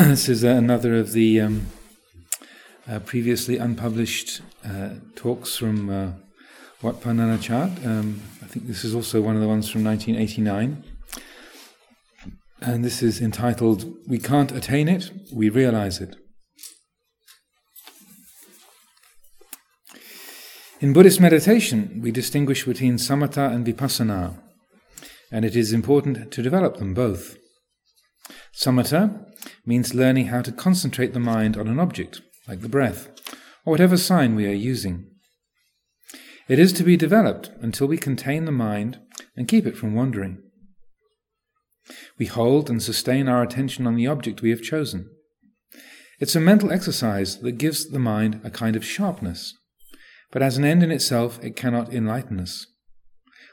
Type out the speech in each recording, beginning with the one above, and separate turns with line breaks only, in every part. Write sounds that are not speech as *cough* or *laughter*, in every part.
*clears throat* this is another of the um, uh, previously unpublished uh, talks from uh, Wat Pah Nanachat. Um, I think this is also one of the ones from 1989. And this is entitled We Can't Attain It, We Realize It. In Buddhist meditation, we distinguish between samatha and vipassana, and it is important to develop them both. Samatha means learning how to concentrate the mind on an object, like the breath, or whatever sign we are using. It is to be developed until we contain the mind and keep it from wandering. We hold and sustain our attention on the object we have chosen. It's a mental exercise that gives the mind a kind of sharpness, but as an end in itself, it cannot enlighten us.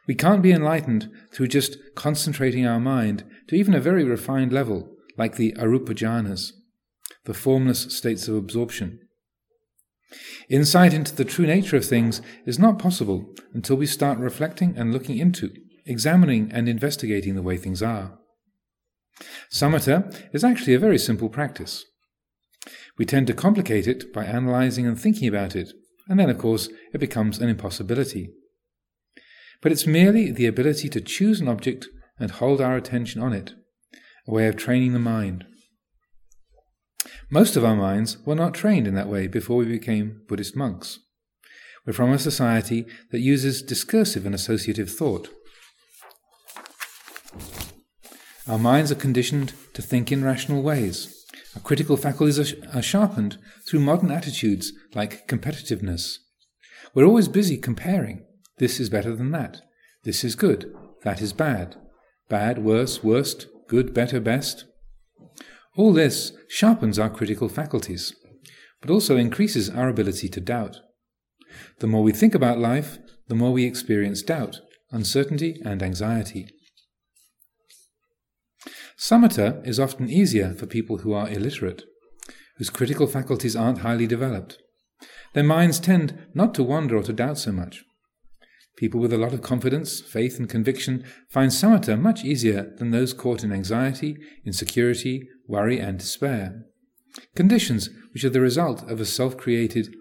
We can't be enlightened through just concentrating our mind to even a very refined level, like the arupa jhanas, the formless states of absorption. Insight into the true nature of things is not possible until we start reflecting and looking into, examining and investigating the way things are. Samatha is actually a very simple practice. We tend to complicate it by analyzing and thinking about it, and then, of course, it becomes an impossibility. But it's merely the ability to choose an object and hold our attention on it, a way of training the mind. Most of our minds were not trained in that way before we became Buddhist monks. We're from a society that uses discursive and associative thought. Our minds are conditioned to think in rational ways. Our critical faculties are, sharpened through modern attitudes like competitiveness. We're always busy comparing. This is better than that. This is good. That is bad. Bad, worse, worst, good, better, best. All this sharpens our critical faculties, but also increases our ability to doubt. The more we think about life, the more we experience doubt, uncertainty, and anxiety. Samatha is often easier for people who are illiterate, whose critical faculties aren't highly developed. Their minds tend not to wander or to doubt so much. People with a lot of confidence, faith, and conviction find samatha much easier than those caught in anxiety, insecurity, worry, and despair. Conditions which are the result of a self created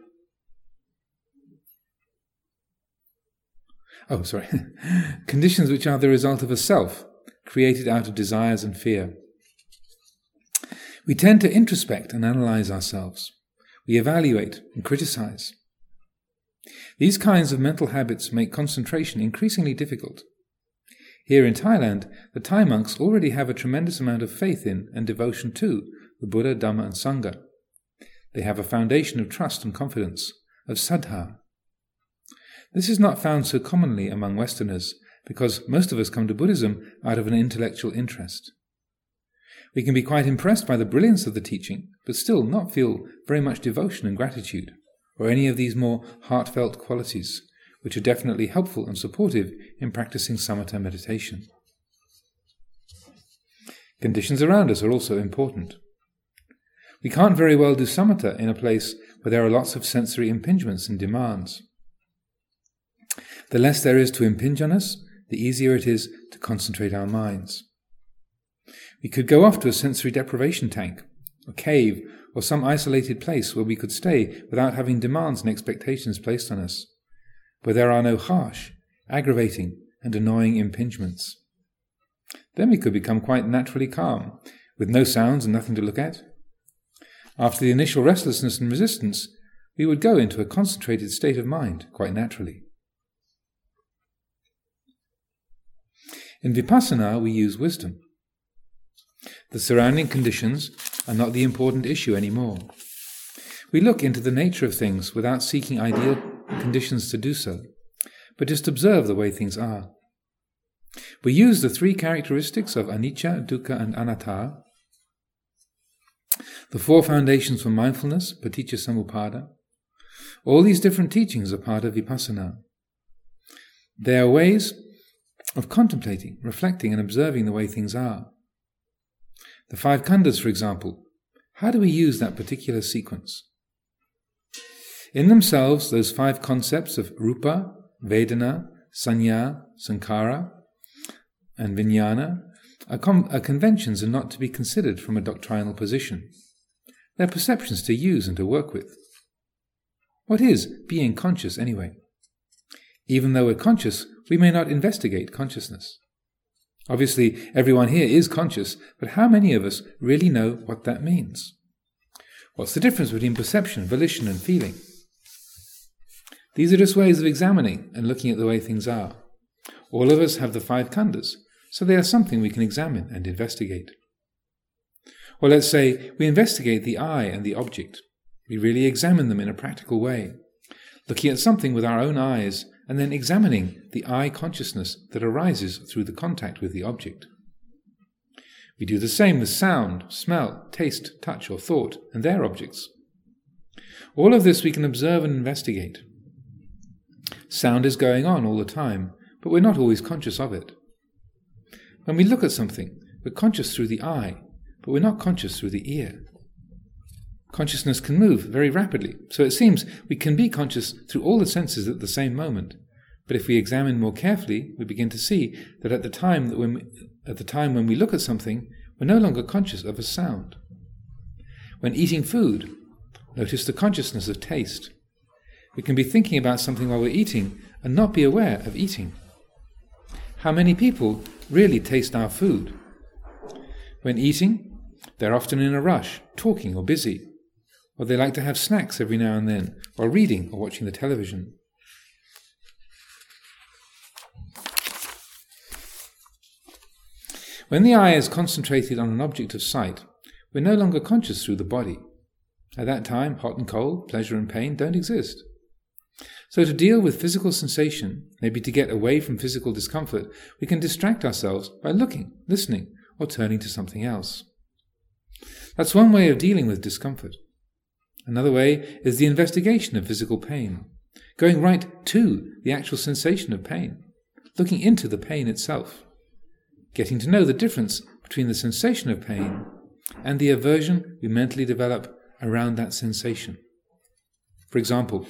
Oh, sorry. *laughs* Conditions which are the result of a self created out of desires and fear. We tend to introspect and analyze ourselves. We evaluate and criticize. These kinds of mental habits make concentration increasingly difficult. Here in Thailand, the Thai monks already have a tremendous amount of faith in and devotion to the Buddha, Dhamma, and Sangha. They have a foundation of trust and confidence, of saddha. This is not found so commonly among Westerners, because most of us come to Buddhism out of an intellectual interest. We can be quite impressed by the brilliance of the teaching, but still not feel very much devotion and gratitude, or any of these more heartfelt qualities, which are definitely helpful and supportive in practicing samatha meditation. Conditions around us are also important. We can't very well do samatha in a place where there are lots of sensory impingements and demands. The less there is to impinge on us, the easier it is to concentrate our minds. We could go off to a sensory deprivation tank, a cave, or some isolated place where we could stay without having demands and expectations placed on us, where there are no harsh, aggravating, and annoying impingements. Then we could become quite naturally calm, with no sounds and nothing to look at. After the initial restlessness and resistance, we would go into a concentrated state of mind quite naturally. In vipassana, we use wisdom. The surrounding conditions are not the important issue anymore. We look into the nature of things without seeking ideal conditions to do so, but just observe the way things are. We use the three characteristics of anicca, dukkha, and anatta, the four foundations for mindfulness, paticca samuppada. All these different teachings are part of vipassana. They are ways of contemplating, reflecting, and observing the way things are. The five khandhas, for example, how do we use that particular sequence? In themselves, those five concepts of rupa, vedana, sanya, sankara, and vijnana are, com- are conventions and not to be considered from a doctrinal position. They're perceptions to use and to work with. What is being conscious anyway? Even though we're conscious, we may not investigate consciousness. Obviously, everyone here is conscious, but how many of us really know what that means? What's the difference between perception, volition, and feeling? These are just ways of examining and looking at the way things are. All of us have the five khandhas, so they are something we can examine and investigate. Or let's say we investigate the eye and the object. We really examine them in a practical way, looking at something with our own eyes and then examining the I consciousness that arises through the contact with the object. We do the same with sound, smell, taste, touch, or thought, and their objects. All of this we can observe and investigate. Sound is going on all the time, but we're not always conscious of it. When we look at something, we're conscious through the eye, but we're not conscious through the ear. Consciousness can move very rapidly, so it seems we can be conscious through all the senses at the same moment. But if we examine more carefully, we begin to see that at the time that when we, at the time when we look at something, we're no longer conscious of a sound. When eating food, notice the consciousness of taste. We can be thinking about something while we're eating and not be aware of eating. How many people really taste our food? When eating, they're often in a rush, talking or busy, or they like to have snacks every now and then, while reading or watching the television. When the eye is concentrated on an object of sight, we're no longer conscious through the body. At that time, hot and cold, pleasure and pain don't exist. So, to deal with physical sensation, maybe to get away from physical discomfort, we can distract ourselves by looking, listening, or turning to something else. That's one way of dealing with discomfort. Another way is the investigation of physical pain, going right to the actual sensation of pain, looking into the pain itself, getting to know the difference between the sensation of pain and the aversion we mentally develop around that sensation. For example,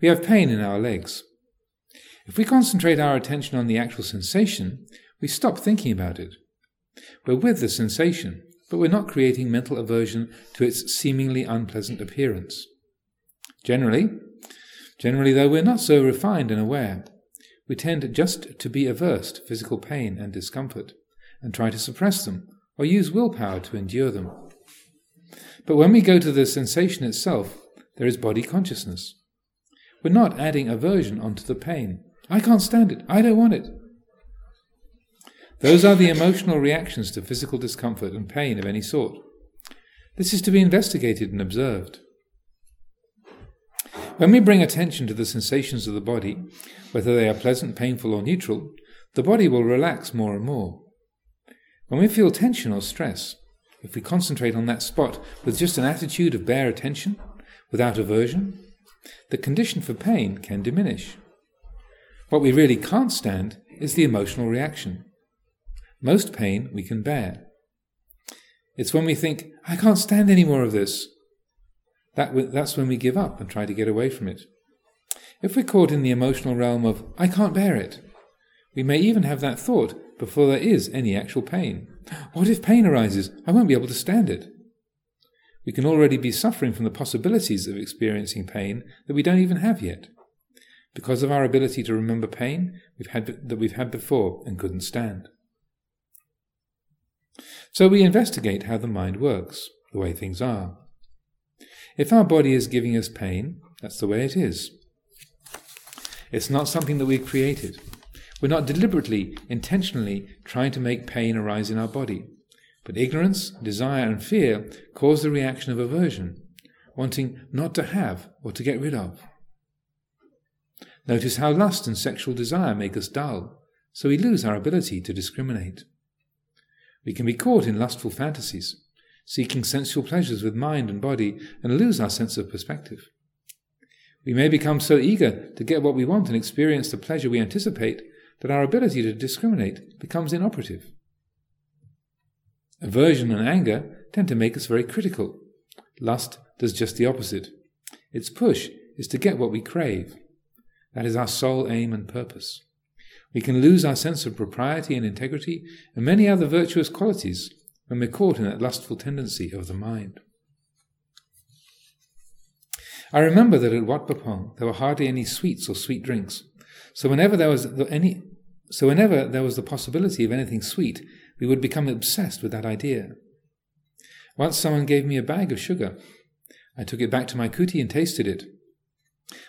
we have pain in our legs. If we concentrate our attention on the actual sensation, we stop thinking about it. We're with the sensation, but we're not creating mental aversion to its seemingly unpleasant appearance. Generally, generally though we're not so refined and aware, we tend just to be averse to physical pain and discomfort, and try to suppress them, or use willpower to endure them. But when we go to the sensation itself, there is body consciousness. We're not adding aversion onto the pain. I can't stand it. I don't want it. Those are the emotional reactions to physical discomfort and pain of any sort. This is to be investigated and observed. When we bring attention to the sensations of the body, whether they are pleasant, painful, or neutral, the body will relax more and more. When we feel tension or stress, if we concentrate on that spot with just an attitude of bare attention, without aversion, the condition for pain can diminish. What we really can't stand is the emotional reaction. Most pain we can bear. It's when we think, I can't stand any more of this. That, that's when we give up and try to get away from it. If we're caught in the emotional realm of, I can't bear it, we may even have that thought before there is any actual pain. What if pain arises? I won't be able to stand it we can already be suffering from the possibilities of experiencing pain that we don't even have yet, because of our ability to remember pain we've had, that we've had before and couldn't stand. So we investigate how the mind works, the way things are. If our body is giving us pain, that's the way it is. It's not something that we've created. We're not deliberately, intentionally trying to make pain arise in our body. But ignorance, desire, and fear cause the reaction of aversion, wanting not to have or to get rid of. Notice how lust and sexual desire make us dull, so we lose our ability to discriminate. We can be caught in lustful fantasies, seeking sensual pleasures with mind and body, and lose our sense of perspective. We may become so eager to get what we want and experience the pleasure we anticipate that our ability to discriminate becomes inoperative. Aversion and anger tend to make us very critical. Lust does just the opposite. Its push is to get what we crave. That is our sole aim and purpose. We can lose our sense of propriety and integrity and many other virtuous qualities when we're caught in that lustful tendency of the mind. I remember that at Wat Pah Pong there were hardly any sweets or sweet drinks. So whenever there was any, so whenever there was the possibility of anything sweet, we would become obsessed with that idea. Once someone gave me a bag of sugar. I took it back to my kuti and tasted it.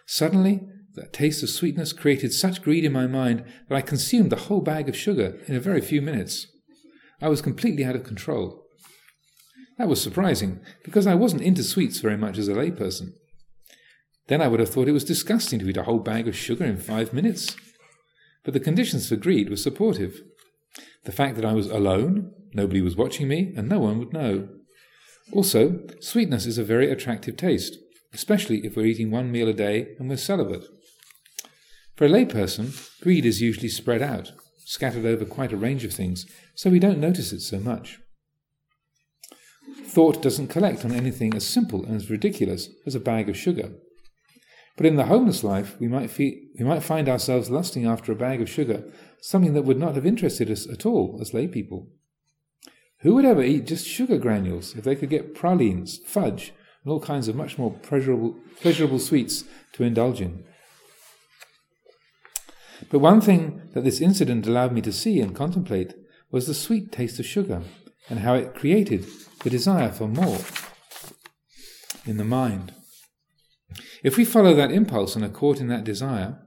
Suddenly, that taste of sweetness created such greed in my mind that I consumed the whole bag of sugar in a very few minutes. I was completely out of control. That was surprising, because I wasn't into sweets very much as a layperson. Then I would have thought it was disgusting to eat a whole bag of sugar in five minutes. But the conditions for greed were supportive. The fact that I was alone, nobody was watching me, and no one would know. Also, sweetness is a very attractive taste, especially if we're eating one meal a day and we're celibate. For a layperson, greed is usually spread out, scattered over quite a range of things, so we don't notice it so much. Thought doesn't collect on anything as simple and as ridiculous as a bag of sugar. But in the homeless life, we might, we might find ourselves lusting after a bag of sugar, something that would not have interested us at all as lay people. Who would ever eat just sugar granules if they could get pralines, fudge, and all kinds of much more pleasurable, pleasurable sweets to indulge in? But one thing that this incident allowed me to see and contemplate was the sweet taste of sugar and how it created the desire for more in the mind. If we follow that impulse and are caught in that desire,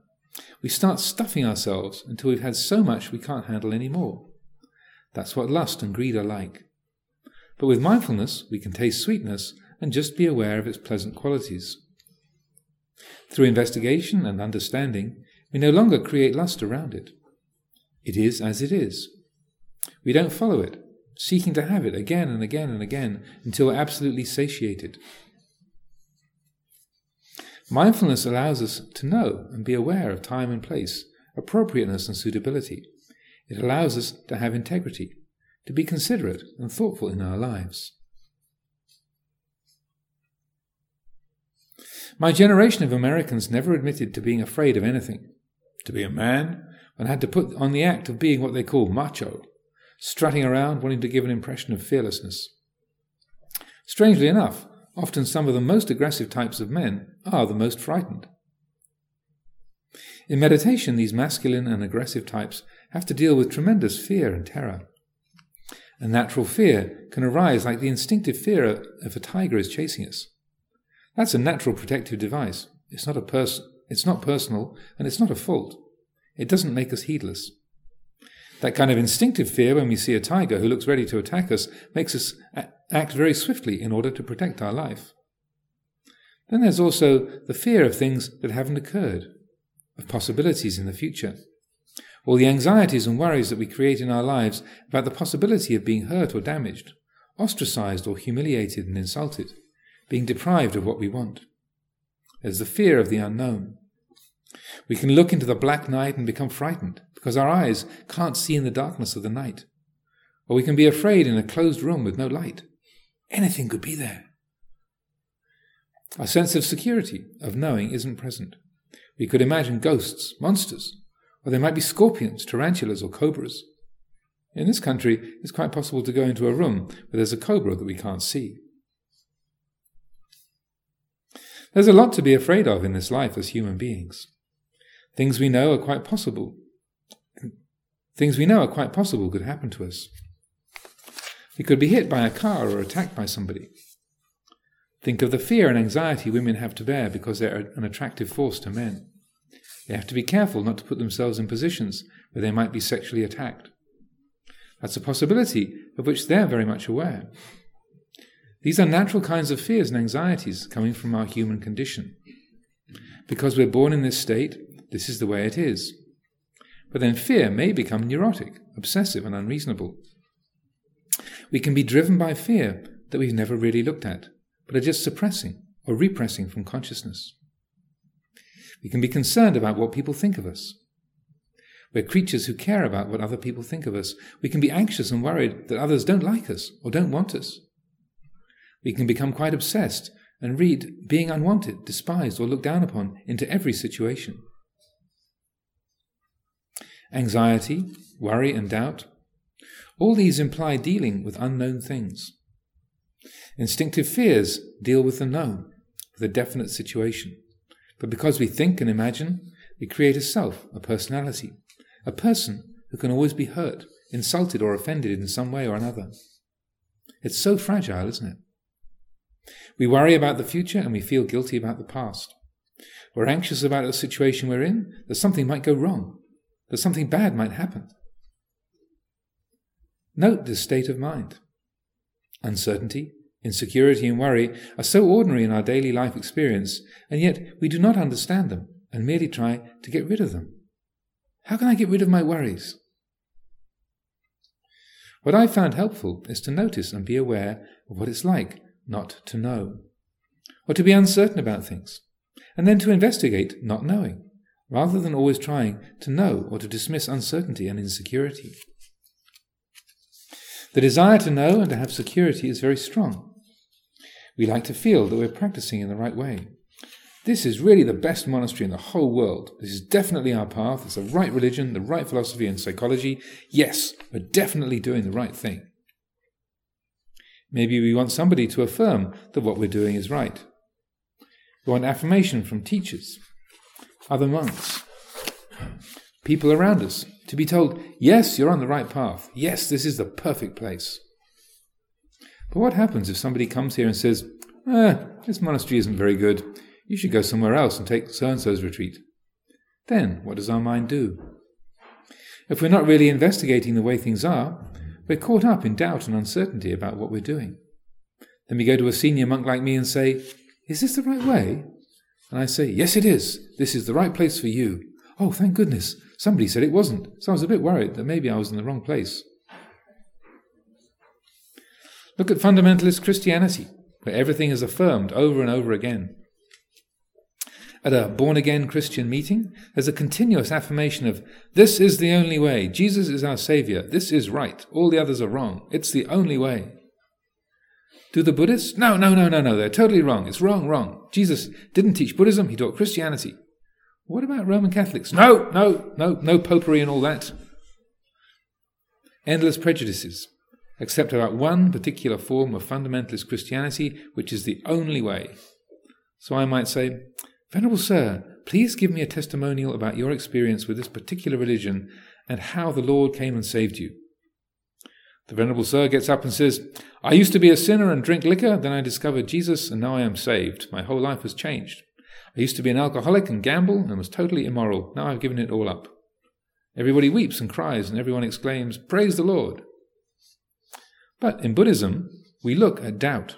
we start stuffing ourselves until we've had so much we can't handle any more. That's what lust and greed are like. But with mindfulness, we can taste sweetness and just be aware of its pleasant qualities. Through investigation and understanding, we no longer create lust around it. It is as it is. We don't follow it, seeking to have it again and again and again until we're absolutely satiated. Mindfulness allows us to know and be aware of time and place, appropriateness and suitability. It allows us to have integrity, to be considerate and thoughtful in our lives. My generation of Americans never admitted to being afraid of anything. To be a man, and had to put on the act of being what they call macho, strutting around wanting to give an impression of fearlessness. Strangely enough, Often, some of the most aggressive types of men are the most frightened. In meditation, these masculine and aggressive types have to deal with tremendous fear and terror. A natural fear can arise like the instinctive fear if a tiger is chasing us. That's a natural protective device. It's not a pers- it's not personal and it's not a fault. It doesn't make us heedless. That kind of instinctive fear when we see a tiger who looks ready to attack us makes us act very swiftly in order to protect our life. Then there's also the fear of things that haven't occurred, of possibilities in the future, or the anxieties and worries that we create in our lives about the possibility of being hurt or damaged, ostracized or humiliated and insulted, being deprived of what we want. There's the fear of the unknown. We can look into the black night and become frightened because our eyes can't see in the darkness of the night. Or we can be afraid in a closed room with no light. Anything could be there. Our sense of security, of knowing, isn't present. We could imagine ghosts, monsters, or there might be scorpions, tarantulas, or cobras. In this country, it's quite possible to go into a room where there's a cobra that we can't see. There's a lot to be afraid of in this life as human beings. Things we know are quite possible. Things we know are quite possible could happen to us. We could be hit by a car or attacked by somebody. Think of the fear and anxiety women have to bear because they're an attractive force to men. They have to be careful not to put themselves in positions where they might be sexually attacked. That's a possibility of which they're very much aware. These are natural kinds of fears and anxieties coming from our human condition. Because we're born in this state, this is the way it is. But then fear may become neurotic, obsessive, and unreasonable. We can be driven by fear that we've never really looked at, but are just suppressing or repressing from consciousness. We can be concerned about what people think of us. We're creatures who care about what other people think of us. We can be anxious and worried that others don't like us or don't want us. We can become quite obsessed and read being unwanted, despised, or looked down upon into every situation. Anxiety, worry, and doubt all these imply dealing with unknown things. Instinctive fears deal with the known, with a definite situation. But because we think and imagine, we create a self, a personality, a person who can always be hurt, insulted, or offended in some way or another. It's so fragile, isn't it? We worry about the future and we feel guilty about the past. We're anxious about the situation we're in, that something might go wrong, that something bad might happen. Note this state of mind. Uncertainty, insecurity, and worry are so ordinary in our daily life experience, and yet we do not understand them and merely try to get rid of them. How can I get rid of my worries? What I found helpful is to notice and be aware of what it's like not to know, or to be uncertain about things, and then to investigate not knowing, rather than always trying to know or to dismiss uncertainty and insecurity. The desire to know and to have security is very strong. We like to feel that we're practicing in the right way. This is really the best monastery in the whole world. This is definitely our path. It's the right religion, the right philosophy and psychology. Yes, we're definitely doing the right thing. Maybe we want somebody to affirm that what we're doing is right. We want affirmation from teachers, other monks, people around us, to be told, yes, you're on the right path. Yes, this is the perfect place. But what happens if somebody comes here and says, eh, this monastery isn't very good. You should go somewhere else and take so and so's retreat? Then what does our mind do? If we're not really investigating the way things are, we're caught up in doubt and uncertainty about what we're doing. Then we go to a senior monk like me and say, Is this the right way? And I say, Yes, it is. This is the right place for you. Oh, thank goodness. Somebody said it wasn't, so I was a bit worried that maybe I was in the wrong place. Look at fundamentalist Christianity, where everything is affirmed over and over again. At a born again Christian meeting, there's a continuous affirmation of, This is the only way. Jesus is our Savior. This is right. All the others are wrong. It's the only way. Do the Buddhists? No, no, no, no, no. They're totally wrong. It's wrong, wrong. Jesus didn't teach Buddhism, he taught Christianity. What about Roman Catholics? No, no, no, no popery and all that. Endless prejudices, except about one particular form of fundamentalist Christianity, which is the only way. So I might say, Venerable Sir, please give me a testimonial about your experience with this particular religion and how the Lord came and saved you. The Venerable Sir gets up and says, I used to be a sinner and drink liquor, then I discovered Jesus, and now I am saved. My whole life has changed. I used to be an alcoholic and gamble and was totally immoral. Now I've given it all up. Everybody weeps and cries, and everyone exclaims, Praise the Lord. But in Buddhism, we look at doubt,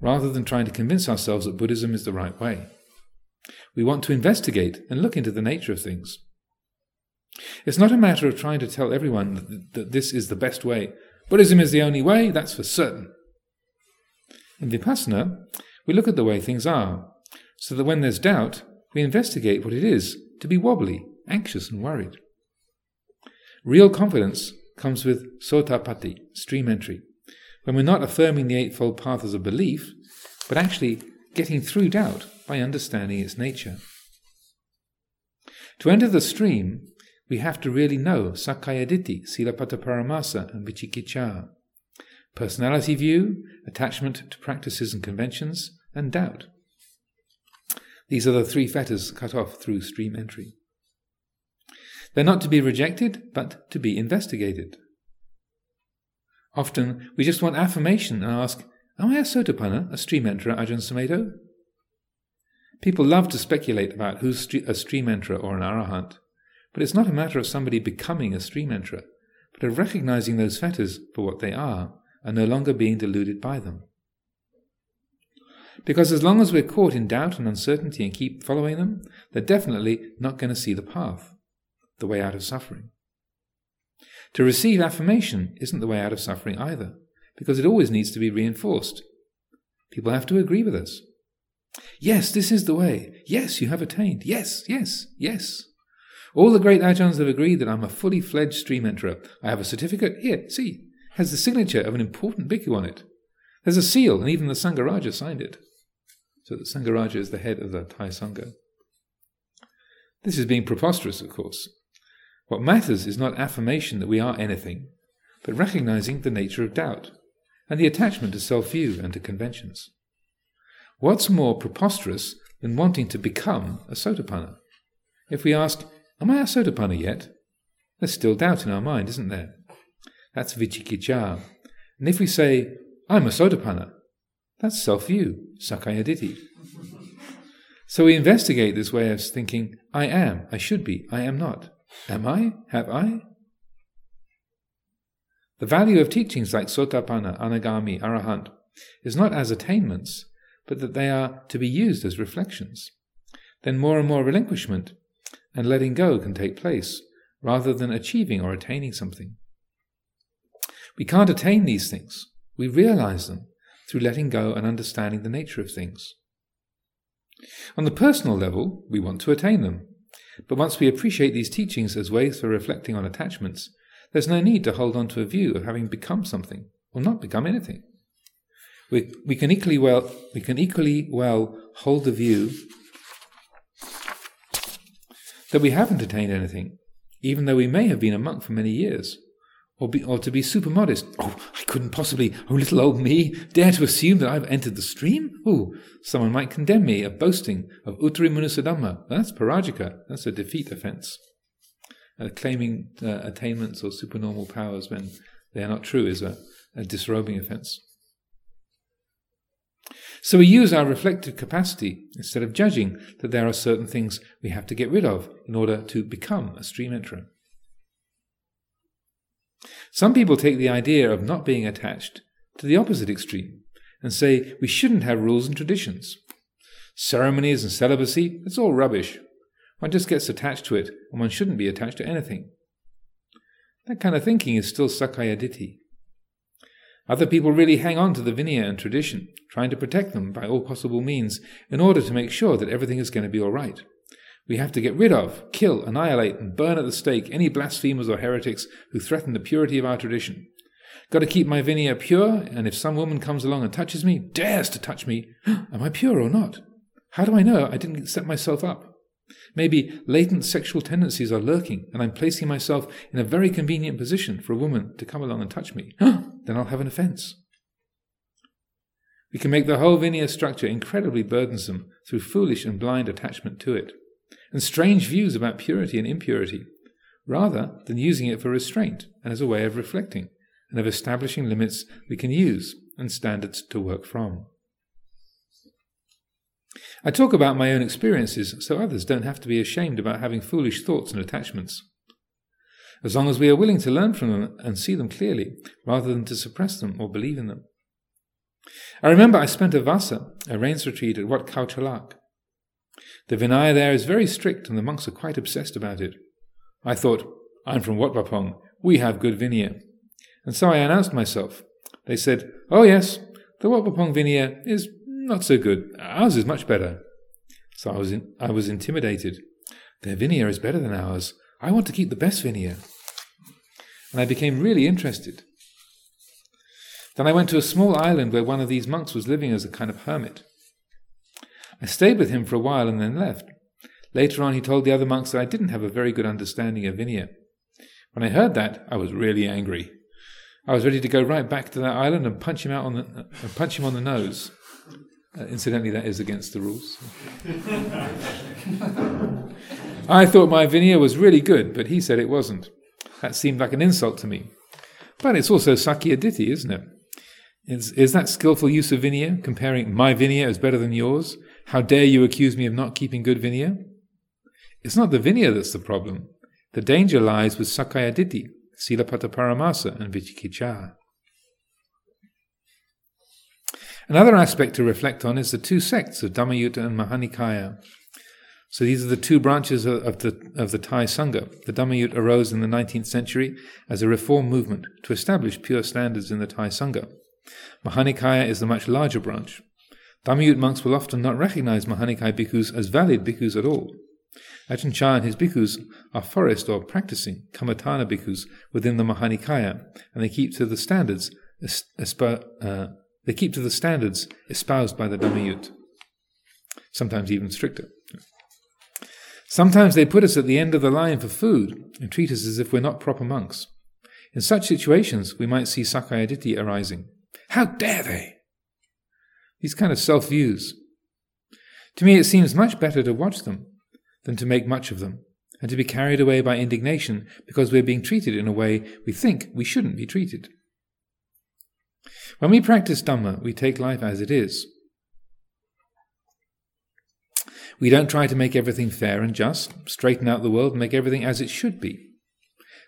rather than trying to convince ourselves that Buddhism is the right way. We want to investigate and look into the nature of things. It's not a matter of trying to tell everyone that, this is the best way. Buddhism is the only way, that's for certain. In Vipassana, we look at the way things are, so that when there's doubt, we investigate what it is to be wobbly, anxious, and worried. Real confidence comes with sotapatti, stream entry, when we're not affirming the Eightfold Path as a belief, but actually getting through doubt by understanding its nature. To enter the stream, we have to really know Sakkayaditthi, Silabbata Paramasa, and Vicikiccha, personality view, attachment to practices and conventions, and doubt. These are the three fetters cut off through stream entry. They're not to be rejected, but to be investigated. Often we just want affirmation and ask, Am I a Sotapanna, a stream enterer, Ajahn Sumedho? People love to speculate about who's a stream enterer or an arahant, but it's not a matter of somebody becoming a stream enterer, but of recognizing those fetters for what they are and no longer being deluded by them. Because as long as we're caught in doubt and uncertainty and keep following them, they're definitely not going to see the path, the way out of suffering. To receive affirmation isn't the way out of suffering either, because it always needs to be reinforced. People have to agree with us. Yes, this is the way. Yes, you have attained. Yes, yes, yes. All the great ajahns have agreed that I'm a fully fledged stream enterer. I have a certificate. Here, see, it has the signature of an important bhikkhu on it. There's a seal, and even the Sangharaja signed it. So the Sangharaja is the head of the Thai Sangha. This is being preposterous, of course. What matters is not affirmation that we are anything, but recognizing the nature of doubt and the attachment to self view and to conventions. What's more preposterous than wanting to become a Sotapanna? If we ask, Am I a Sotapanna yet? There's still doubt in our mind, isn't there? That's vicikiccha. And if we say, I'm a Sotapanna, that's self view, Sakkayaditthi. So we investigate this way of thinking, I am, I should be, I am not. Am I? Have I? The value of teachings like Sotapanna, Anagami, Arahant is not as attainments, but that they are to be used as reflections. Then more and more relinquishment and letting go can take place, rather than achieving or attaining something. We can't attain these things. We realize them through letting go and understanding the nature of things. On the personal level, we want to attain them. But once we appreciate these teachings as ways for reflecting on attachments, there's no need to hold on to a view of having become something or not become anything. We, can equally well we can equally well hold the view that we haven't attained anything, even though we may have been a monk for many years or, be, or to be super modest. Oh, I couldn't possibly, oh, little old me, dare to assume that I've entered the stream? Oh, someone might condemn me of boasting of Uttari Manusadhamma. That's parajika. That's a defeat offense. Uh, claiming uh, attainments or supernormal powers when they are not true is a, a disrobing offense. So we use our reflective capacity instead of judging that there are certain things we have to get rid of in order to become a stream enterer. Some people take the idea of not being attached to the opposite extreme and say we shouldn't have rules and traditions. Ceremonies and celibacy, it's all rubbish. One just gets attached to it, and one shouldn't be attached to anything. That kind of thinking is still Sakkaya Ditthi. Other people really hang on to the Vinaya and tradition, trying to protect them by all possible means in order to make sure that everything is going to be all right. We have to get rid of, kill, annihilate, and burn at the stake any blasphemers or heretics who threaten the purity of our tradition. Got to keep my vinaya pure, and if some woman comes along and touches me, dares to touch me, *gasps* am I pure or not? How do I know I didn't set myself up? Maybe latent sexual tendencies are lurking, and I'm placing myself in a very convenient position for a woman to come along and touch me. *gasps* then I'll have an offense. We can make the whole vinaya structure incredibly burdensome through foolish and blind attachment to it and strange views about purity and impurity, rather than using it for restraint and as a way of reflecting and of establishing limits we can use and standards to work from. I talk about my own experiences so others don't have to be ashamed about having foolish thoughts and attachments. As long as we are willing to learn from them and see them clearly, rather than to suppress them or believe in them. I remember I spent a vasa, a rains retreat at Wat Khao Chalak, the Vinaya there is very strict, and the monks are quite obsessed about it. I thought, I'm from Wat Pah Pong. We have good Vinaya. And so I announced myself. They said, Oh, yes, the Wat Pah Pong Vinaya is not so good. Ours is much better. So I was, in, I was intimidated. Their Vinaya is better than ours. I want to keep the best Vinaya. And I became really interested. Then I went to a small island where one of these monks was living as a kind of hermit. I stayed with him for a while and then left. Later on, he told the other monks that I didn't have a very good understanding of Vinaya. When I heard that, I was really angry. I was ready to go right back to that island and punch him out on the uh, punch him on the nose. Uh, incidentally, that is against the rules. *laughs* I thought my Vinaya was really good, but he said it wasn't. That seemed like an insult to me. But it's also Sakkaya Ditthi, isn't it? Is, is that skillful use of Vinaya, comparing my Vinaya as better than yours, how dare you accuse me of not keeping good Vinaya? It's not the Vinaya that's the problem. The danger lies with Sakkaya Ditthi, Silabbata Paramasa, and Vicikiccha. Another aspect to reflect on is the two sects of Dhammayutta and Mahanikaya. So these are the two branches of the, of the Thai Sangha. The Dhammayutta arose in the 19th century as a reform movement to establish pure standards in the Thai Sangha. Mahanikaya is the much larger branch. Dhammayut monks will often not recognize Mahanikaya bhikkhus as valid bhikkhus at all. Ajahn Chah and his bhikkhus are forest or practicing Kammatthana bhikkhus within the Mahanikaya, and they keep to the standards uh, they keep to the standards espoused by the Dhammayut, sometimes even stricter. Sometimes they put us at the end of the line for food and treat us as if we're not proper monks. In such situations, we might see Sakkayaditthi arising. How dare they? These kind of self views. To me, it seems much better to watch them than to make much of them, and to be carried away by indignation because we're being treated in a way we think we shouldn't be treated. When we practice Dhamma, we take life as it is. We don't try to make everything fair and just, straighten out the world, and make everything as it should be.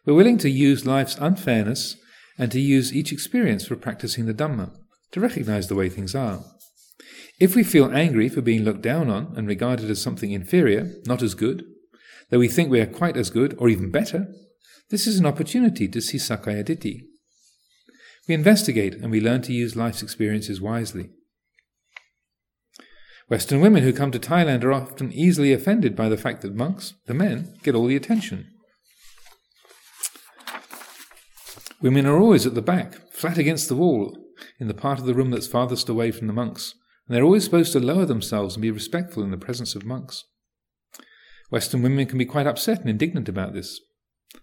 We're willing to use life's unfairness and to use each experience for practicing the Dhamma, to recognize the way things are. If we feel angry for being looked down on and regarded as something inferior, not as good, though we think we are quite as good or even better, this is an opportunity to see Sakkayaditthi. We investigate and we learn to use life's experiences wisely. Western women who come to Thailand are often easily offended by the fact that monks, the men, get all the attention. Women are always at the back, flat against the wall, in the part of the room that's farthest away from the monks, and they're always supposed to lower themselves and be respectful in the presence of monks. Western women can be quite upset and indignant about this.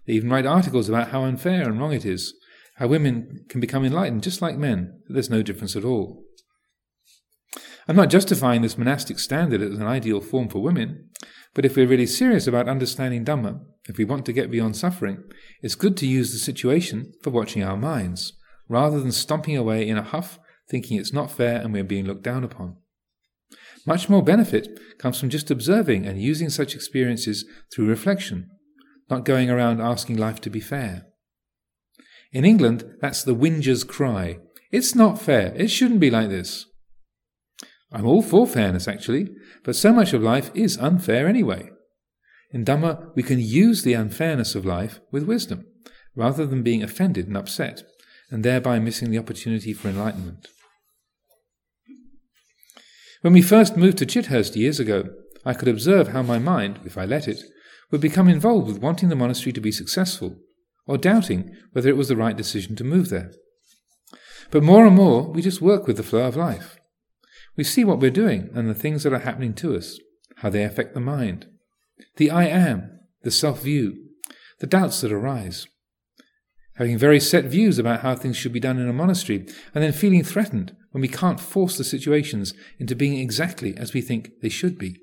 They even write articles about how unfair and wrong it is, how women can become enlightened just like men, that there's no difference at all. I'm not justifying this monastic standard as an ideal form for women, but if we're really serious about understanding Dhamma, if we want to get beyond suffering, it's good to use the situation for watching our minds, rather than stomping away in a huff thinking it's not fair and we're being looked down upon. Much more benefit comes from just observing and using such experiences through reflection, not going around asking life to be fair. In England, that's the whinger's cry. It's not fair. It shouldn't be like this. I'm all for fairness, actually, but so much of life is unfair anyway. In Dhamma, we can use the unfairness of life with wisdom, rather than being offended and upset, and thereby missing the opportunity for enlightenment. When we first moved to Chithurst years ago, I could observe how my mind, if I let it, would become involved with wanting the monastery to be successful, or doubting whether it was the right decision to move there. But more and more, we just work with the flow of life. We see what we're doing and the things that are happening to us, how they affect the mind, the I am, the self view, the doubts that arise. Having very set views about how things should be done in a monastery, and then feeling threatened when we can't force the situations into being exactly as we think they should be.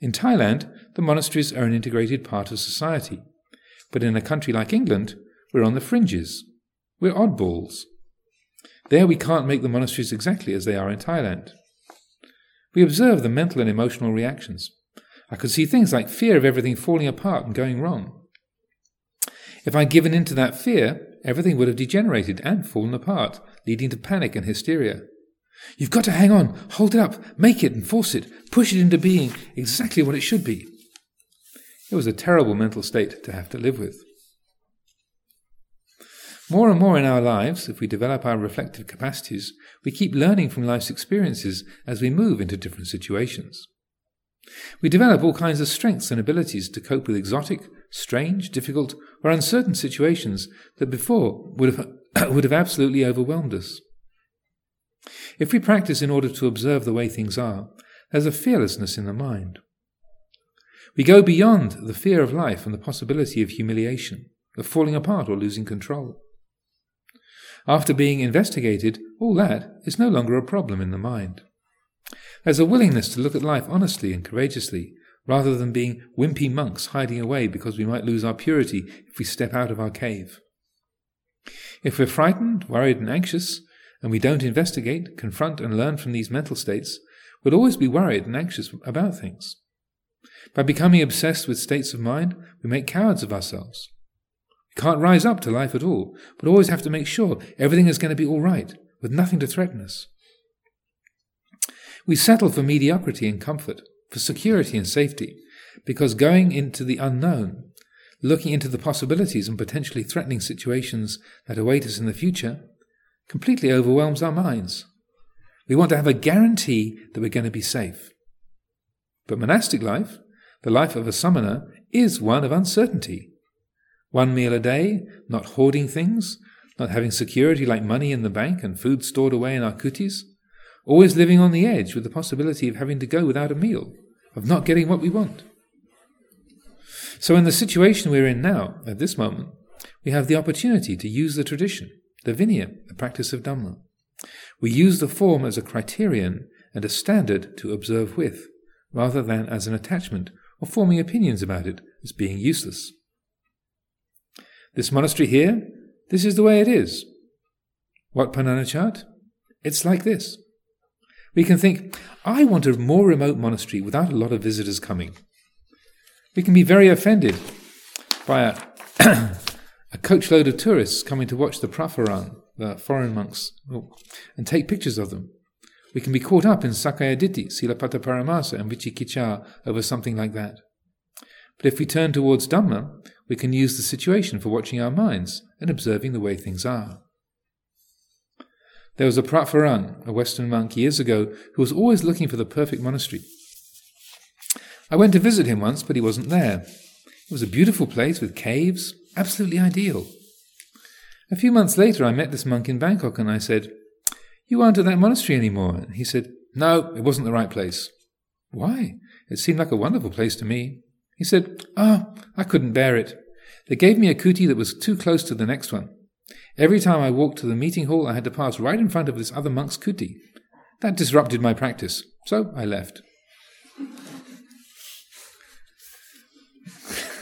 In Thailand, the monasteries are an integrated part of society, but in a country like England, we're on the fringes. We're oddballs. There we can't make the monasteries exactly as they are in Thailand. We observe the mental and emotional reactions. I could see things like fear of everything falling apart and going wrong. If I'd given in to that fear, everything would have degenerated and fallen apart, leading to panic and hysteria. You've got to hang on, hold it up, make it and force it, push it into being exactly what it should be. It was a terrible mental state to have to live with. More and more in our lives, if we develop our reflective capacities, we keep learning from life's experiences as we move into different situations. We develop all kinds of strengths and abilities to cope with exotic, strange, difficult, or uncertain situations that before would have, *coughs* would have absolutely overwhelmed us. If we practice in order to observe the way things are, there's a fearlessness in the mind. We go beyond the fear of life and the possibility of humiliation, of falling apart or losing control. After being investigated, all that is no longer a problem in the mind. There's a willingness to look at life honestly and courageously, rather than being wimpy monks hiding away because we might lose our purity if we step out of our cave. If we're frightened, worried, and anxious, and we don't investigate, confront, and learn from these mental states, we'll always be worried and anxious about things. By becoming obsessed with states of mind, we make cowards of ourselves. We can't rise up to life at all, but always have to make sure everything is going to be all right, with nothing to threaten us. We settle for mediocrity and comfort, for security and safety, because going into the unknown, looking into the possibilities and potentially threatening situations that await us in the future, completely overwhelms our minds. We want to have a guarantee that we're going to be safe. But monastic life, the life of a samana, is one of uncertainty. One meal a day, not hoarding things, not having security like money in the bank and food stored away in our kutis, always living on the edge with the possibility of having to go without a meal, of not getting what we want. So, in the situation we're in now, at this moment, we have the opportunity to use the tradition, the Vinaya, the practice of Dhamma. We use the form as a criterion and a standard to observe with, rather than as an attachment or forming opinions about it as being useless. This monastery here, this is the way it is. Wat Pah Nanachat? It's like this. We can think, I want a more remote monastery without a lot of visitors coming. We can be very offended by a, *clears throat* a coachload of tourists coming to watch the Phra Farang, the foreign monks, oh, and take pictures of them. We can be caught up in Sakkaya Ditthi, Silabbata Paramasa, and Vicikiccha over something like that. But if we turn towards Dhamma, we can use the situation for watching our minds and observing the way things are. There was a Phra Farang, a Western monk, years ago, who was always looking for the perfect monastery. I went to visit him once, but he wasn't there. It was a beautiful place with caves, absolutely ideal. A few months later, I met this monk in Bangkok and I said, You aren't at that monastery anymore. And he said, No, it wasn't the right place. Why? It seemed like a wonderful place to me. He said, Ah, oh, I couldn't bear it. They gave me a kuti that was too close to the next one. Every time I walked to the meeting hall, I had to pass right in front of this other monk's kuti. That disrupted my practice, so I left.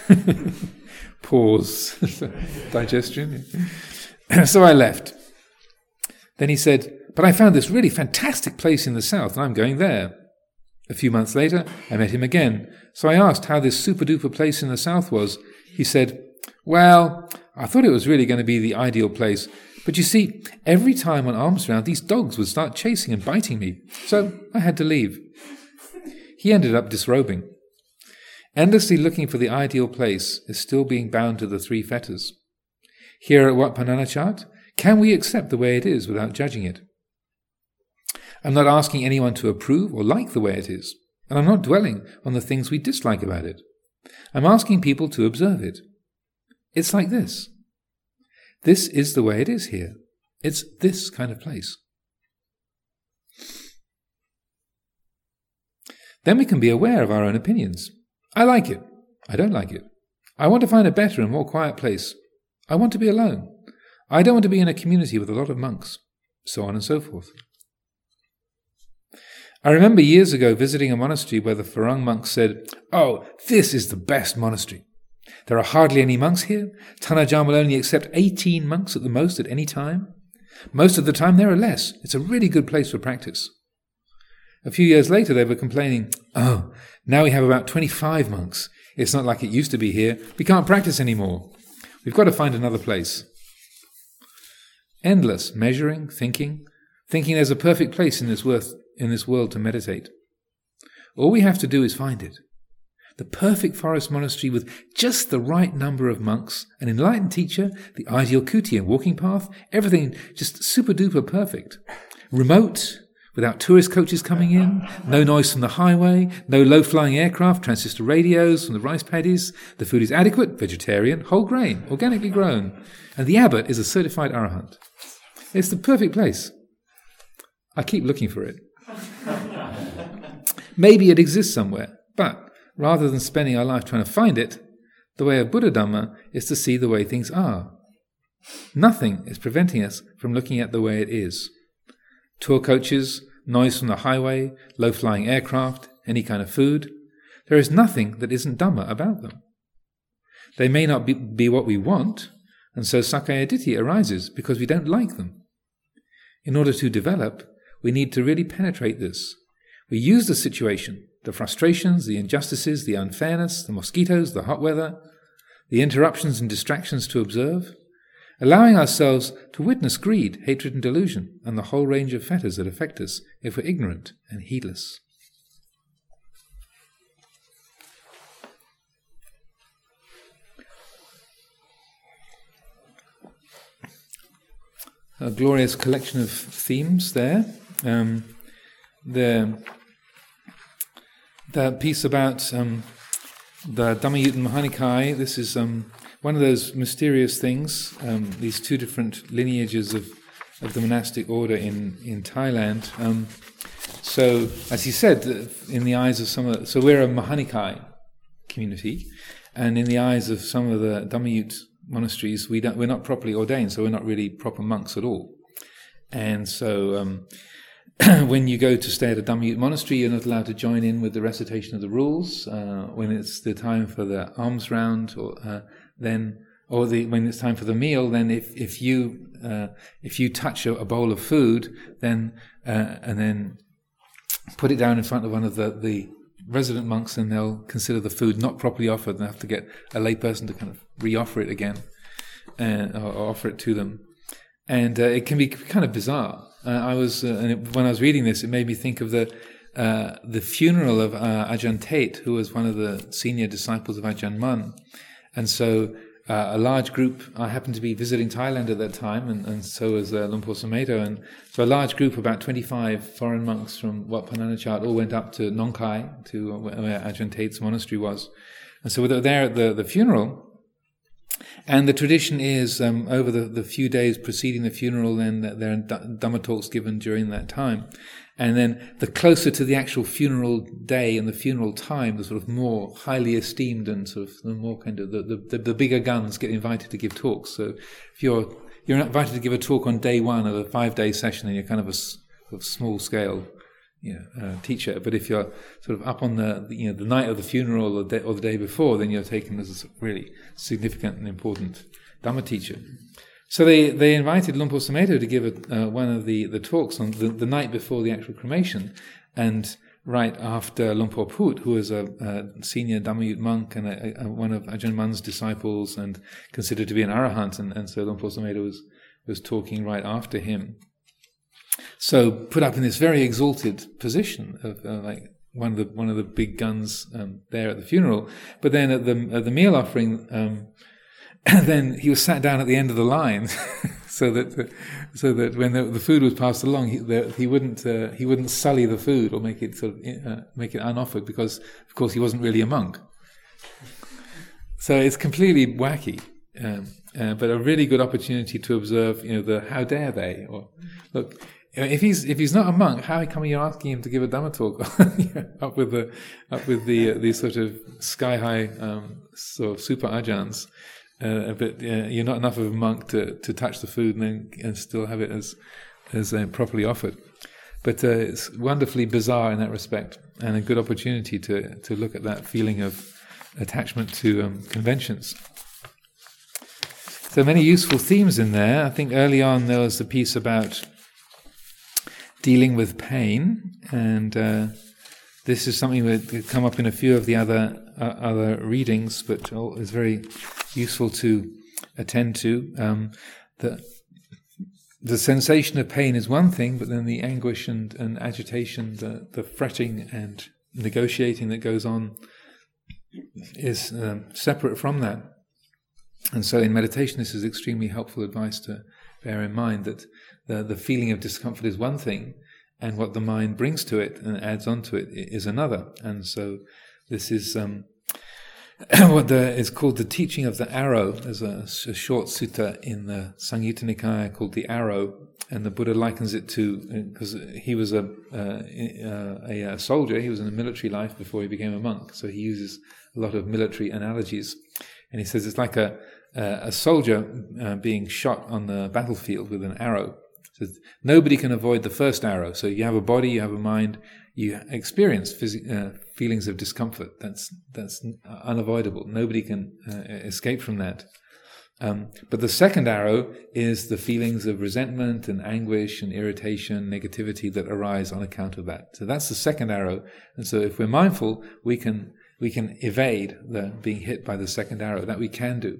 *laughs* Pause. *laughs* Digestion. *laughs* so I left. Then he said, But I found this really fantastic place in the south, and I'm going there. A few months later, I met him again. So I asked how this super duper place in the south was. He said, Well, I thought it was really going to be the ideal place. But you see, every time on alms round, these dogs would start chasing and biting me. So I had to leave. He ended up disrobing. Endlessly looking for the ideal place is still being bound to the three fetters. Here at Wat Pah Nanachat, can we accept the way it is without judging it? I'm not asking anyone to approve or like the way it is, and I'm not dwelling on the things we dislike about it. I'm asking people to observe it. It's like this. This is the way it is here. It's this kind of place. Then we can be aware of our own opinions. I like it. I don't like it. I want to find a better and more quiet place. I want to be alone. I don't want to be in a community with a lot of monks. So on and so forth. I remember years ago visiting a monastery where the Farang monks said, Oh, this is the best monastery. There are hardly any monks here. Than Ajahn will only accept 18 monks at the most at any time. Most of the time there are less. It's a really good place for practice. A few years later, they were complaining, Oh, now we have about 25 monks. It's not like it used to be here. We can't practice anymore. We've got to find another place. Endless measuring, thinking, thinking there's a perfect place in this, worth, in this world to meditate. All we have to do is find it. The perfect forest monastery with just the right number of monks, an enlightened teacher, the ideal kuti and walking path, everything just super duper perfect. Remote, without tourist coaches coming in, no noise from the highway, no low flying aircraft, transistor radios from the rice paddies. The food is adequate, vegetarian, whole grain, organically grown. And the abbot is a certified arahant. It's the perfect place. I keep looking for it. Maybe it exists somewhere, but rather than spending our life trying to find it, the way of Buddha Dhamma is to see the way things are. Nothing is preventing us from looking at the way it is. Tour coaches, noise from the highway, low flying aircraft, any kind of food. There is nothing that isn't Dhamma about them. They may not be, be what we want, and so Sakkaya Ditthi arises because we don't like them. In order to develop, we need to really penetrate this. We use the situation, the frustrations, the injustices, the unfairness, the mosquitoes, the hot weather, the interruptions and distractions to observe, allowing ourselves to witness greed, hatred, and delusion, and the whole range of fetters that affect us if we're ignorant and heedless. A glorious collection of themes there. Um, the, piece about um, the Dhammayutta Mahanikai, this is um, one of those mysterious things, um, these two different lineages of, of the monastic order in, in Thailand. Um, so, as he said, in the eyes of some of the, so we're a Mahanikai community, and in the eyes of some of the Dhammayut monasteries, we don't, we're not properly ordained, so we're not really proper monks at all. And so, um, *clears throat* when you go to stay at a Dhammayut monastery, you're not allowed to join in with the recitation of the rules. Uh, when it's the time for the alms round, or uh, then or the, when it's time for the meal, then if, if you uh, if you touch a, a, bowl of food, then uh, and then put it down in front of one of the, the resident monks, and they'll consider the food not properly offered, and have to get a layperson to kind of re-offer it again, and, or, or, offer it to them, and uh, it can be kind of bizarre. Uh, I was uh, it, when I was reading this, it made me think of the. the funeral of Ajahn Tate, who was one of the senior disciples of Ajahn Mun, and so uh, a large group, I happened to be visiting Thailand at that time, and, and so was uh, Luang Por Sumedho, and so a large group, about 25 foreign monks from Wat Pah Nanachat, all went up to Nong Khai, to where Ajahn Tate's monastery was. And so we were there at the, the funeral, and the tradition is um, over the, the few days preceding the funeral, then there are Dhamma talks given during that time. And then the closer to the actual funeral day and the funeral time, the sort of more highly esteemed and sort of the more kind of the, the, the bigger guns get invited to give talks. So if you're you're invited to give a talk on day one of a five day session, and you're kind of a of small scale you know, uh, teacher. But if you're sort of up on the you know the night of the funeral or, the, or the day before, then you're taken as a really significant and important Dhamma teacher. So they, they invited Luang Por Sumedho to give a, uh, one of the, the talks on the, the night before the actual cremation, and right after Luang Por Phut, who was a, a senior Dhammayut monk and a, a, one of Ajahn Mun's disciples and considered to be an arahant, and, and so Luang Por Sumedho was, was talking right after him. So put up in this very exalted position of uh, like one of the one of the big guns um, there at the funeral, but then at the at the meal offering. Um, *coughs* then he was sat down at the end of the line, *laughs* so that so that when the, the, food was passed along, he, the, he wouldn't uh, he wouldn't sully the food or make it sort of uh, make it unoffered because of course he wasn't really a monk. So it's completely wacky, um, uh, but a really good opportunity to observe. You know, the how dare they? Or look, if he's if he's not a monk, how come you're asking him to give a dhamma talk *laughs* up with the up with the uh, these sort of sky high um, sort of super ajahns? Uh, but uh, you're not enough of a monk to, to touch the food and then and still have it as as uh, properly offered. But uh, it's wonderfully bizarre in that respect, and a good opportunity to to look at that feeling of attachment to um, conventions. So many useful themes in there. I think early on there was the piece about dealing with pain, and uh, this is something that could come up in a few of the other uh, other readings, but is very useful to attend to. Um, the the sensation of pain is one thing, but then the anguish and, and agitation, the, the fretting and negotiating that goes on is um, separate from that. And so in meditation, this is extremely helpful advice to bear in mind that the, the feeling of discomfort is one thing, and what the mind brings to it and adds on to it is another. And so this is um, *clears throat* what the, is called the teaching of the arrow. There's a, a, short sutta in the Samyutta Nikaya called the arrow, and the Buddha likens it to because he was a, uh, a, a soldier. He was in a military life before he became a monk, so he uses a lot of military analogies. And he says it's like a a soldier uh, being shot on the battlefield with an arrow so nobody can avoid the first arrow. So you have a body, you have a mind, you experience phys- uh, feelings of discomfort. That's that's unavoidable. Nobody can uh, escape from that. Um, but the second arrow is the feelings of resentment and anguish and irritation, negativity that arise on account of that. So that's the second arrow. And so if we're mindful, we can we can evade the being hit by the second arrow. That we can do.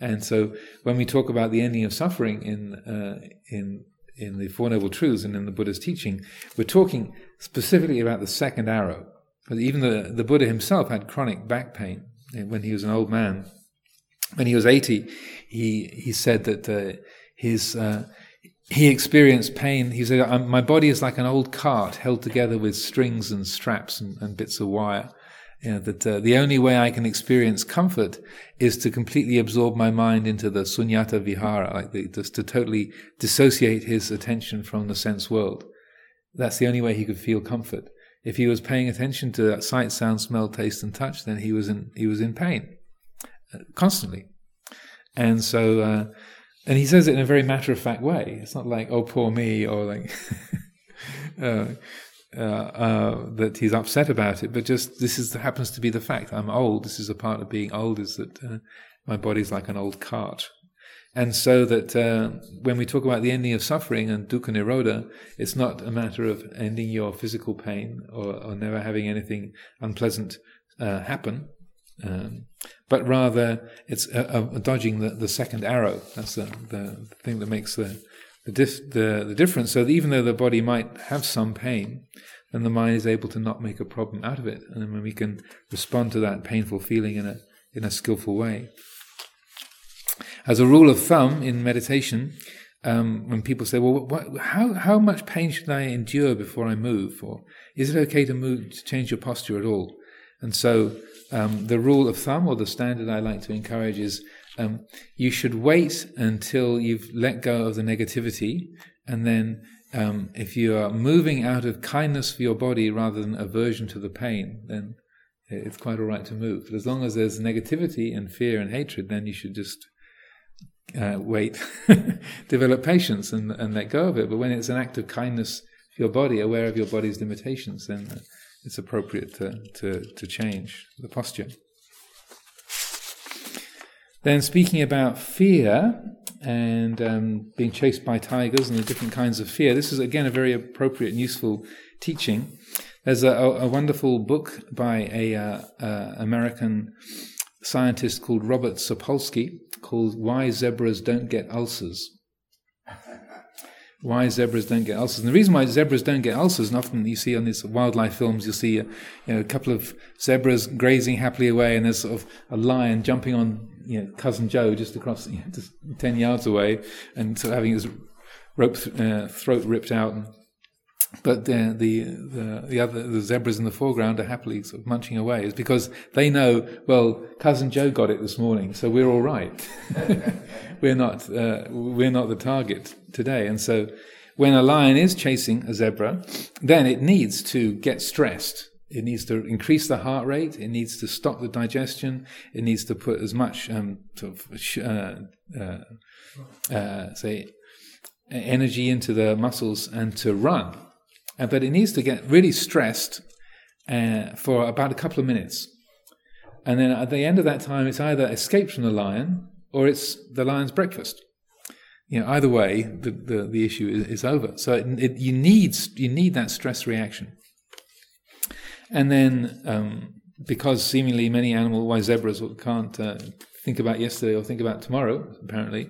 And so when we talk about the ending of suffering in uh, in in the Four Noble Truths and in the Buddha's teaching, we're talking specifically about the second arrow. But even the, the Buddha himself had chronic back pain when he was an old man. When he was 80, he, he said that uh, his, uh, he experienced pain. He said, My body is like an old cart held together with strings and straps and, and bits of wire. You know, that uh, the only way I can experience comfort is to completely absorb my mind into the sunyata vihara, like the, just to totally dissociate his attention from the sense world. That's the only way he could feel comfort. If he was paying attention to sight, sound, smell, taste, and touch, then he was in he was in pain uh, constantly. And so, uh, and he says it in a very matter of fact way. It's not like "oh poor me" or like. *laughs* uh, uh, uh, that he's upset about it, but just this is happens to be the fact. I'm old. This is a part of being old is that uh, my body's like an old cart, and so that uh, when we talk about the ending of suffering and dukkha nirodha, it's not a matter of ending your physical pain or, or never having anything unpleasant uh, happen. Um, but rather, it's dodging the, the second arrow. That's the, the thing that makes the the, dif- the, the difference. So even though the body might have some pain, then the mind is able to not make a problem out of it, and then we can respond to that painful feeling in a in a skillful way. As a rule of thumb in meditation, um, when people say, "Well, what, how how much pain should I endure before I move?" or "Is it okay to move to change your posture at all?" and so um, the rule of thumb or the standard I like to encourage is um, you should wait until you've let go of the negativity, and then um, if you are moving out of kindness for your body rather than aversion to the pain, then it's quite all right to move. But as long as there's negativity and fear and hatred, then you should just uh, wait, *laughs* develop patience, and, and let go of it. But when it's an act of kindness for your body, aware of your body's limitations, then uh, it's appropriate to, to, to change the posture. Then, speaking about fear and um, being chased by tigers and the different kinds of fear, this is again a very appropriate and useful teaching. There's a, a wonderful book by a uh, uh, American scientist called Robert Sapolsky called "Why Zebras Don't Get Ulcers." Why zebras don't get ulcers. And the reason why zebras don't get ulcers, and often you see on these wildlife films, you'll see a, you know, a couple of zebras grazing happily away, and there's sort of a lion jumping on you know, cousin Joe just across, you know, just ten yards away, and sort of having his rope uh, throat ripped out. And, but the, the the the other the zebras in the foreground are happily sort of munching away. Is because they know well, cousin Joe got it this morning, so we're all right. *laughs* we're not uh, we're not the target today, and so when a lion is chasing a zebra, then it needs to get stressed it needs to increase the heart rate. It needs to stop the digestion. It needs to put as much um, sort of uh, uh, uh, say energy into the muscles and to run. Uh, but it needs to get really stressed uh, for about a couple of minutes, and then at the end of that time, it's either escape from the lion or it's the lion's breakfast. You know, either way, the the, the issue is, is over. So it, it, you need you need that stress reaction. And then, um, because seemingly many animal, why zebras can't uh, think about yesterday or think about tomorrow, apparently,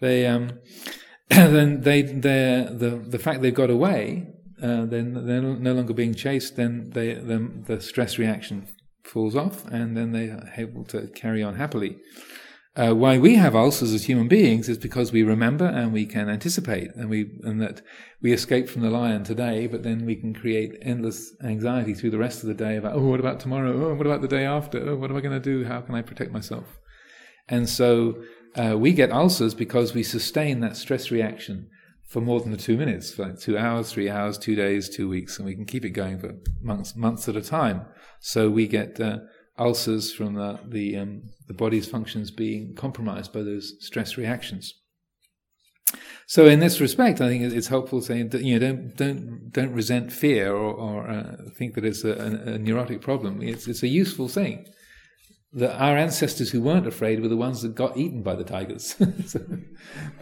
they um, *coughs* then they the the fact they've got away, uh, then they're no longer being chased. Then they the, the stress reaction falls off, and then they are able to carry on happily. Uh, why we have ulcers as human beings is because we remember and we can anticipate, and we and that we escape from the lion today, but then we can create endless anxiety through the rest of the day about oh, what about tomorrow? Oh, what about the day after? Oh, what am I going to do? How can I protect myself? And so uh, we get ulcers because we sustain that stress reaction for more than the two minutes, for like two hours, three hours, two days, two weeks, and we can keep it going for months, months at a time. So we get uh, ulcers from the the, um, the body's functions being compromised by those stress reactions. So, in this respect, I think it's helpful saying that you know don't don't don't resent fear or, or uh, think that it's a, a, a, neurotic problem. It's it's a useful thing. That our ancestors who weren't afraid were the ones that got eaten by the tigers. *laughs* so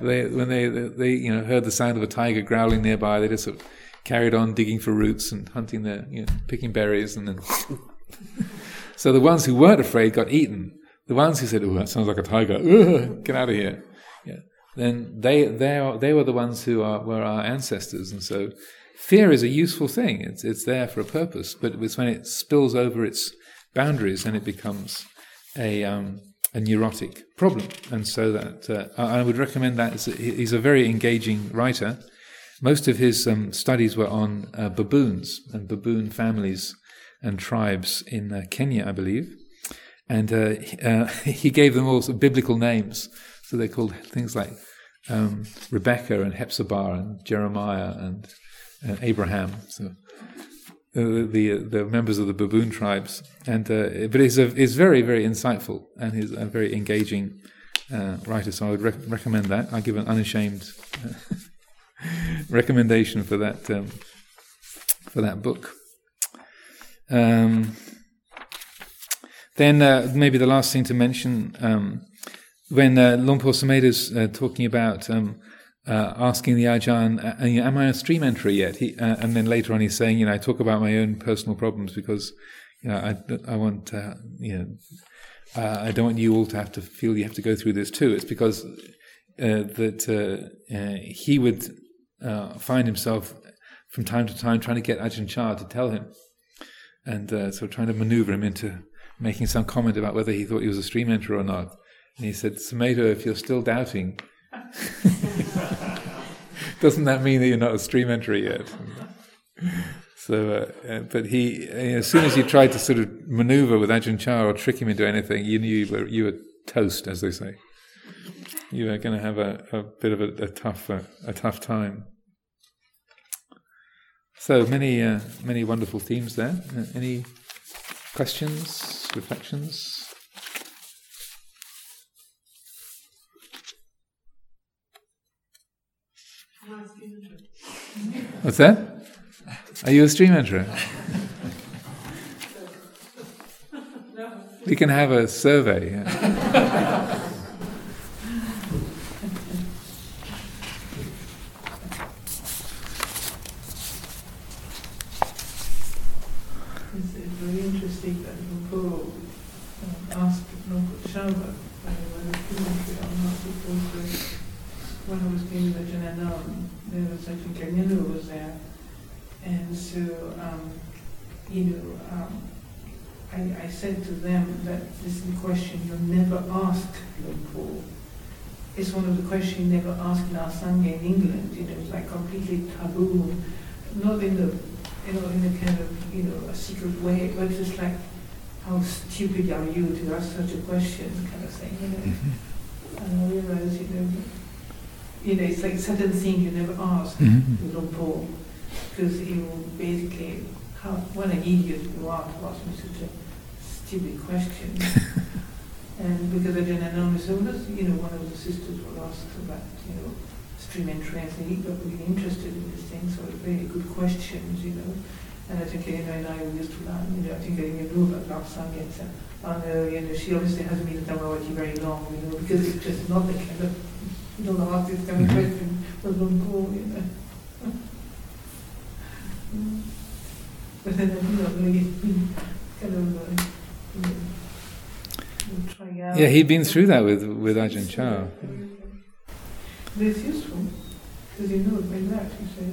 they, when they, they you know heard the sound of a tiger growling nearby, they just sort of carried on digging for roots and hunting their you know picking berries and then. *laughs* So the ones who weren't afraid got eaten, the ones who said, "Oh, that sounds like a tiger," get out of here. Yeah. Then they they are, they were the ones who are were our ancestors, and so fear is a useful thing. It's it's there for a purpose, but it's when it spills over its boundaries and it becomes a um, a neurotic problem. And so that uh, I would recommend that. He's a very engaging writer. Most of his um, studies were on uh, baboons and baboon families and tribes in uh, Kenya, I believe. And uh, uh, *laughs* he gave them all biblical names. So they called things like um, Rebecca and Hephzibah and Jeremiah and uh, Abraham. So the the members of the baboon tribes, and uh, but he's a, he's very very insightful and he's a very engaging uh, writer. So I would rec- recommend that. I give an unashamed *laughs* recommendation for that um, for that book. Um, then uh, maybe the last thing to mention um, when uh, Luang Por is uh, talking about um, uh, asking the Ajahn, "Am I a stream enterer yet?" He, uh, and then later on, he's saying, "You know, I talk about my own personal problems because, you know, I, I want, uh, you know, uh, I don't want you all to have to feel you have to go through this too." It's because uh, that he would find himself from time to time trying to get Ajahn Chah to tell him, and so trying to maneuver him into making some comment about whether he thought he was a stream enterer or not. And he said, Sumedho, if you're still doubting, *laughs* doesn't that mean that you're not a stream enterer yet? So, uh, uh, but he, as soon as you tried to sort of maneuver with Ajahn Chah or trick him into anything, you knew you were, you were toast, as they say. You were going to have a, a, bit of a, a tough, uh, a tough time. So many, uh, many wonderful themes there. Uh, any questions, reflections? What's that? Are you a stream enterer? *laughs* we can have a survey. Yeah.
Said to them that this is a question you'll never ask Luang Por. It's one of the questions you never ask in our Sangha in England. You know, it's like completely taboo, not in the, you know, in a kind of, you know, a secret way, but it's just like, how stupid are you to ask such a question, kind of thing, you know. Mm-hmm. And I realize, you know, you know, it's like certain things you never ask mm-hmm. Because he will basically, how, what an idiot you are to ask me such a stupid question. *laughs* and because I didn't know, was, you know, one of the sisters was asked about, you know, stream entry, I and he got really interested in this thing, so it's very good questions, you know. And I think, you know, and I used to learn, you know, I think I knew about Lal Sangha, and, uh, you know, she obviously hasn't been in Dhammayati very long, you know, because it's just not the kind of, you know, this kind of mm-hmm. question was not cool, you know. but *laughs* *laughs*
yeah, he'd been through that with with Ajahn Chah.
It's useful because you know it like that. You say,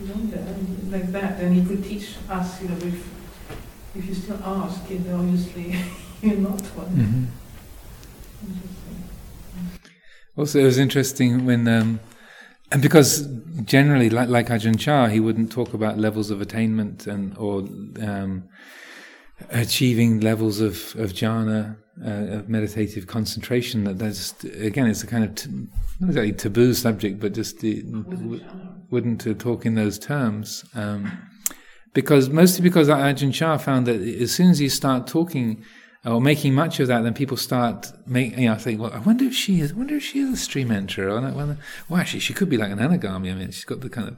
you know that like that, and he could teach us. You know, if if you still ask, you know, obviously *laughs* you're not one. Mm-hmm.
Also, it was interesting when. Um, and because generally, like, like Ajahn Chah, he wouldn't talk about levels of attainment and or um, achieving levels of, of jhana, uh, of meditative concentration, that that's, again, it's a kind of, t- not exactly taboo subject, but just w- wouldn't uh, talk in those terms. Um, because, mostly because Ajahn Chah found that as soon as you start talking or making much of that, then people start make you know think, well, I wonder if she is, I wonder if she is a stream enterer. Or well, actually, she could be like an anagami. I mean, she's got the kind of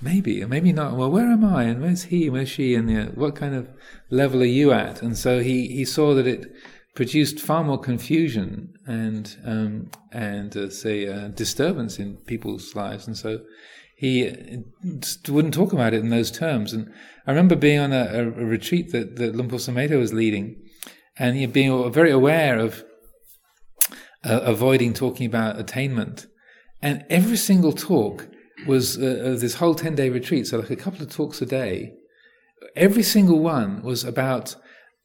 maybe or maybe not. Well, where am I? And where's he? Where's she? And you know, what kind of level are you at? And so he he saw that it produced far more confusion and um, and uh, say uh, disturbance in people's lives. And so he wouldn't talk about it in those terms. And I remember being on a, a retreat that that Luang Por Sumedho was leading and you know, being very aware of uh, avoiding talking about attainment. And every single talk was uh, this whole 10 day retreat, so like a couple of talks a day. Every single one was about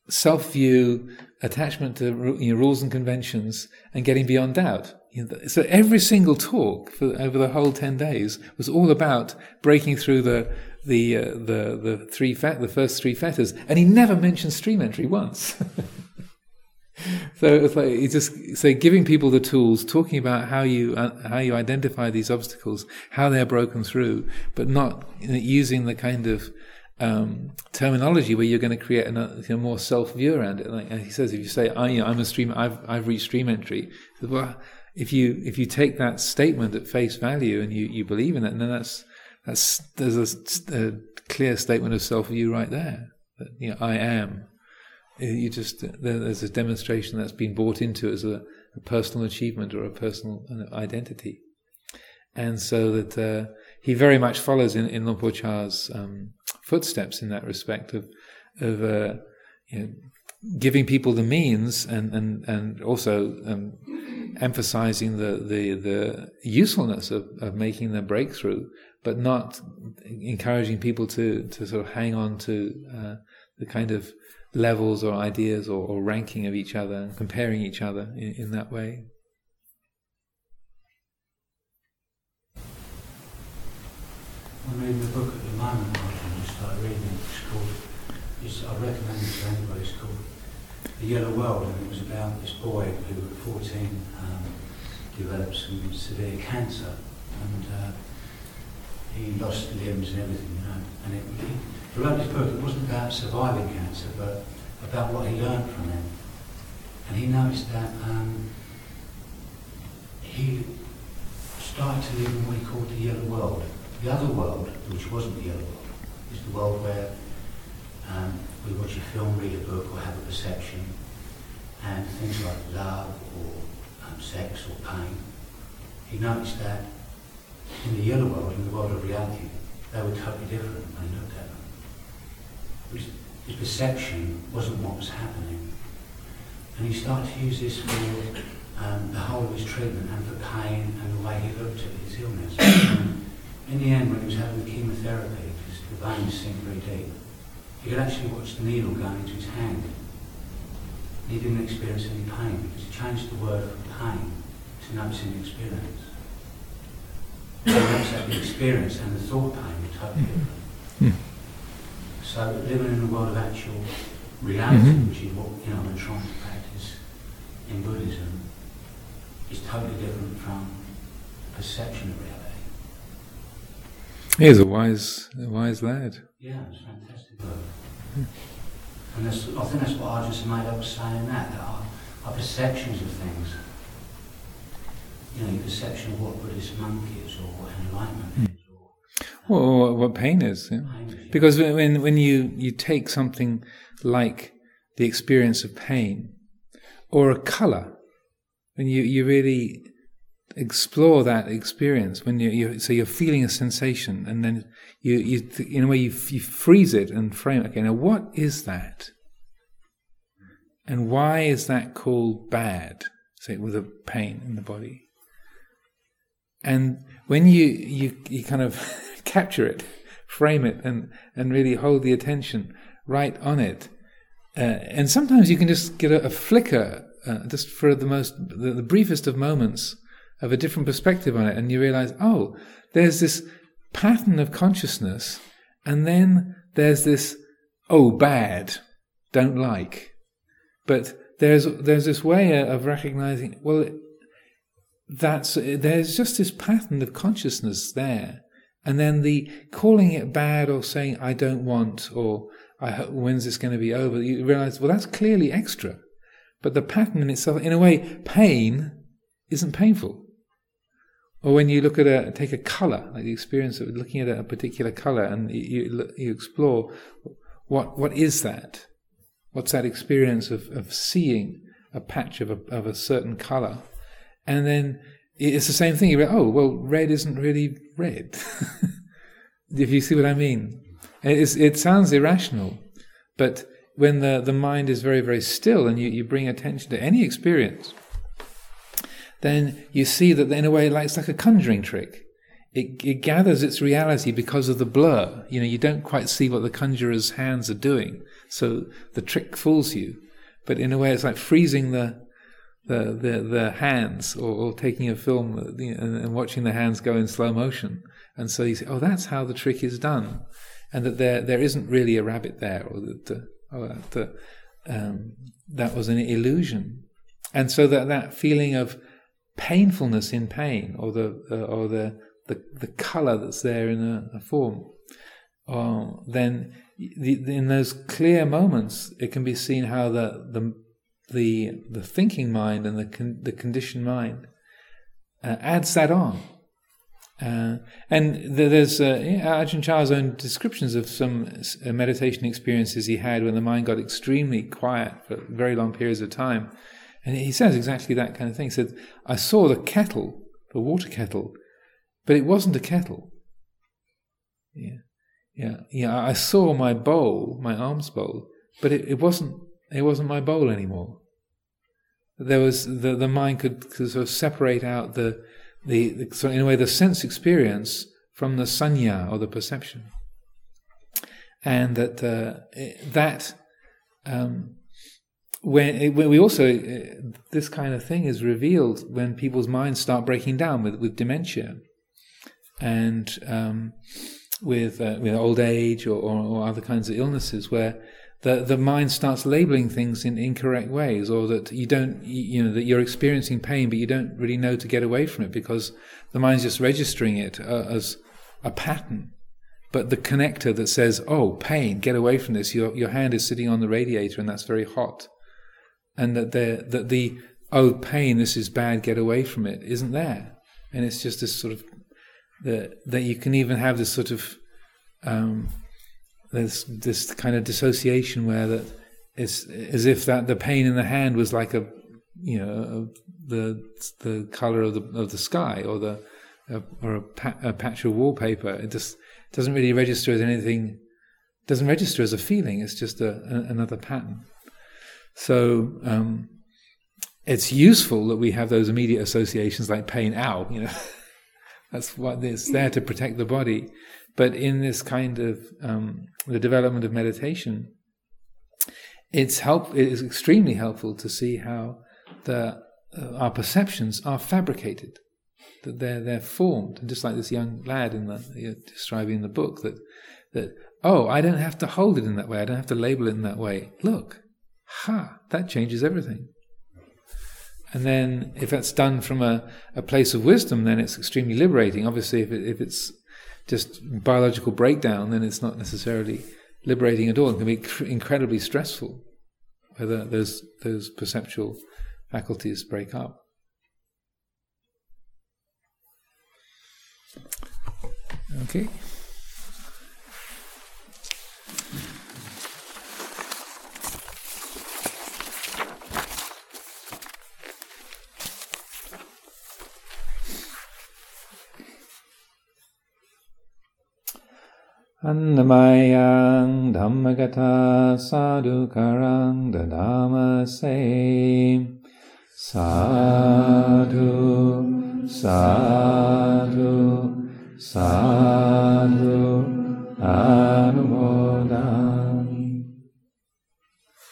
self view, attachment to you know, rules and conventions, and getting beyond doubt. So every single talk for, over the whole 10 days was all about breaking through the the uh, the the three the first three fetters, and he never mentioned stream entry once. *laughs* so it's like it's just so giving people the tools, talking about how you uh, how you identify these obstacles, how they're broken through, but not using the kind of um, terminology where you're going to create a you know, more self view around it. Like he says, if you say, I, you "I'm a stream, I've I've reached stream entry," well, if you if you take that statement at face value and you, you believe in it, then that's that's there's a, a clear statement of self view right there. That you know, I am you just there's a demonstration that's been bought into as a, a personal achievement or a personal uh, identity, and so that uh, he very much follows in in Luang Por Chah's um, footsteps in that respect of of uh, you know, giving people the means and and and also um, emphasizing the the the usefulness of, of making the breakthrough, but not encouraging people to to sort of hang on to uh, the kind of levels or ideas or, or ranking of each other and comparing each other in, in that way.
I'm reading a book at the moment, I just started reading it. It's called, it's, I recommend it to anybody, it's called The Yellow World, and it was about this boy who at 14 um, developed some severe cancer, and uh, he lost limbs and everything, know, and it, he, throughout this book, it wasn't about surviving cancer, but about what he learned from it. And he noticed that um, he started to live in what he called the yellow world. The other world, which wasn't the yellow world, is the world where um, we watch a film, read a book, or have a perception, and things like love or um, sex or pain. He noticed that in the yellow world, in the world of reality, they were totally different when he looked at them his, perception wasn't what was happening. And he started to use this for um, the whole of his treatment and for pain and the way he looked at his illness. in the end, when he was having the chemotherapy, because the veins sink very deep, he could actually watch the needle going into his hand. And he didn't experience any pain because he changed the word from pain to noticing experience. And that the experience and the thought pain were totally different. Mm. So living in a world of actual reality, mm-hmm. which is what you know we're trying to practice in Buddhism, is totally different from perception of reality.
He's a wise, a wise lad.
Yeah, it's fantastic book. And that's, I think that's what I just made was saying that, that our, our perceptions of things, you know, your perception of what Buddhist monk is enlightenment mm. is
well, what pain is, yeah? because when when you you take something like the experience of pain or a color, when you you really explore that experience, when you, you so you're feeling a sensation, and then you you in a way you you freeze it and frame it. Okay, now what is that? And why is that called bad? Say with a pain in the body. And when you you you kind of *laughs* capture it, frame it, and, and really hold the attention right on it. Uh, and sometimes you can just get a, a flicker, uh, just for the most, the, the briefest of moments, of a different perspective on it, and you realize, oh, there's this pattern of consciousness, and then there's this, oh, bad, don't like. But there's there's this way of recognizing, well, that's there's just this pattern of consciousness there, and then the calling it bad or saying, I don't want, or I when's this going to be over, you realize, well, that's clearly extra. But the pattern in itself, in a way, pain isn't painful. Or when you look at a, take a color, like the experience of looking at a particular color and you, you explore, what, what is that? What's that experience of, of seeing a patch of a, of a certain color? And then it's the same thing. Like, oh, well, red isn't really red. *laughs* if you see what I mean. It's, it sounds irrational, but when the, the mind is very, very still and you, you bring attention to any experience, then you see that in a way like, it's like a conjuring trick. It, it gathers its reality because of the blur. You know, you don't quite see what the conjurer's hands are doing, so the trick fools you. But in a way, it's like freezing the the the, the hands, or, or taking a film and, and watching the hands go in slow motion. And so you say, "Oh, that's how the trick is done," and that there there isn't really a rabbit there, or that oh, that um, that was an illusion. And so that that feeling of painfulness in pain, or the uh, or the, the the color that's there in a, a form, uh, then the, in those clear moments, it can be seen how the the the, the thinking mind and the con, the conditioned mind uh, adds that on. Uh, and there's uh, Ajahn Chah's own descriptions of some uh, meditation experiences he had when the mind got extremely quiet for very long periods of time. And he says exactly that kind of thing. He said, I saw the kettle, the water kettle, but it wasn't a kettle. Yeah. Yeah. Yeah. I saw my bowl, my alms bowl, but it, it wasn't it wasn't my bowl anymore. There was the the mind could, could sort of separate out the the, the so in a way the sense experience from the sanya or the perception, and that uh, that um, when, when we also uh, this kind of thing is revealed when people's minds start breaking down with with dementia. And um, with uh, with old age or, or, or, other kinds of illnesses where the the mind starts labeling things in incorrect ways or that you don't you know that you're experiencing pain but you don't really know to get away from it because the mind's just registering it uh, as a pattern. But the connector that says oh pain get away from this. Your your hand is sitting on the radiator and that's very hot. And that the that the oh pain this is bad get away from it isn't there. And it's just this sort of that that you can even have this sort of um, this this kind of dissociation where that it's as if that the pain in the hand was like a you know a, the the color of the of the sky or the uh, or a, pa- a, patch of wallpaper it just doesn't really register as anything doesn't register as a feeling it's just a, a another pattern so um, it's useful that we have those immediate associations like pain, ow, you know. *laughs* That's what it's there to protect the body. But in this kind of um, the development of meditation, it's help. It is extremely helpful to see how the uh, our perceptions are fabricated, that they're they're formed, and just like this young lad in the you're describing in the book that that oh I don't have to hold it in that way, I don't have to label it in that way. Look, ha, that changes everything. And then, if that's done from a, a place of wisdom, then it's extremely liberating. Obviously, if, it, if it's just biological breakdown, then it's not necessarily liberating at all. It can be cr- incredibly stressful whether those those perceptual faculties break up. Okay. Annamayang dhammagata sadhukarang dadamase. Sadhu sadhu sadhu anumodam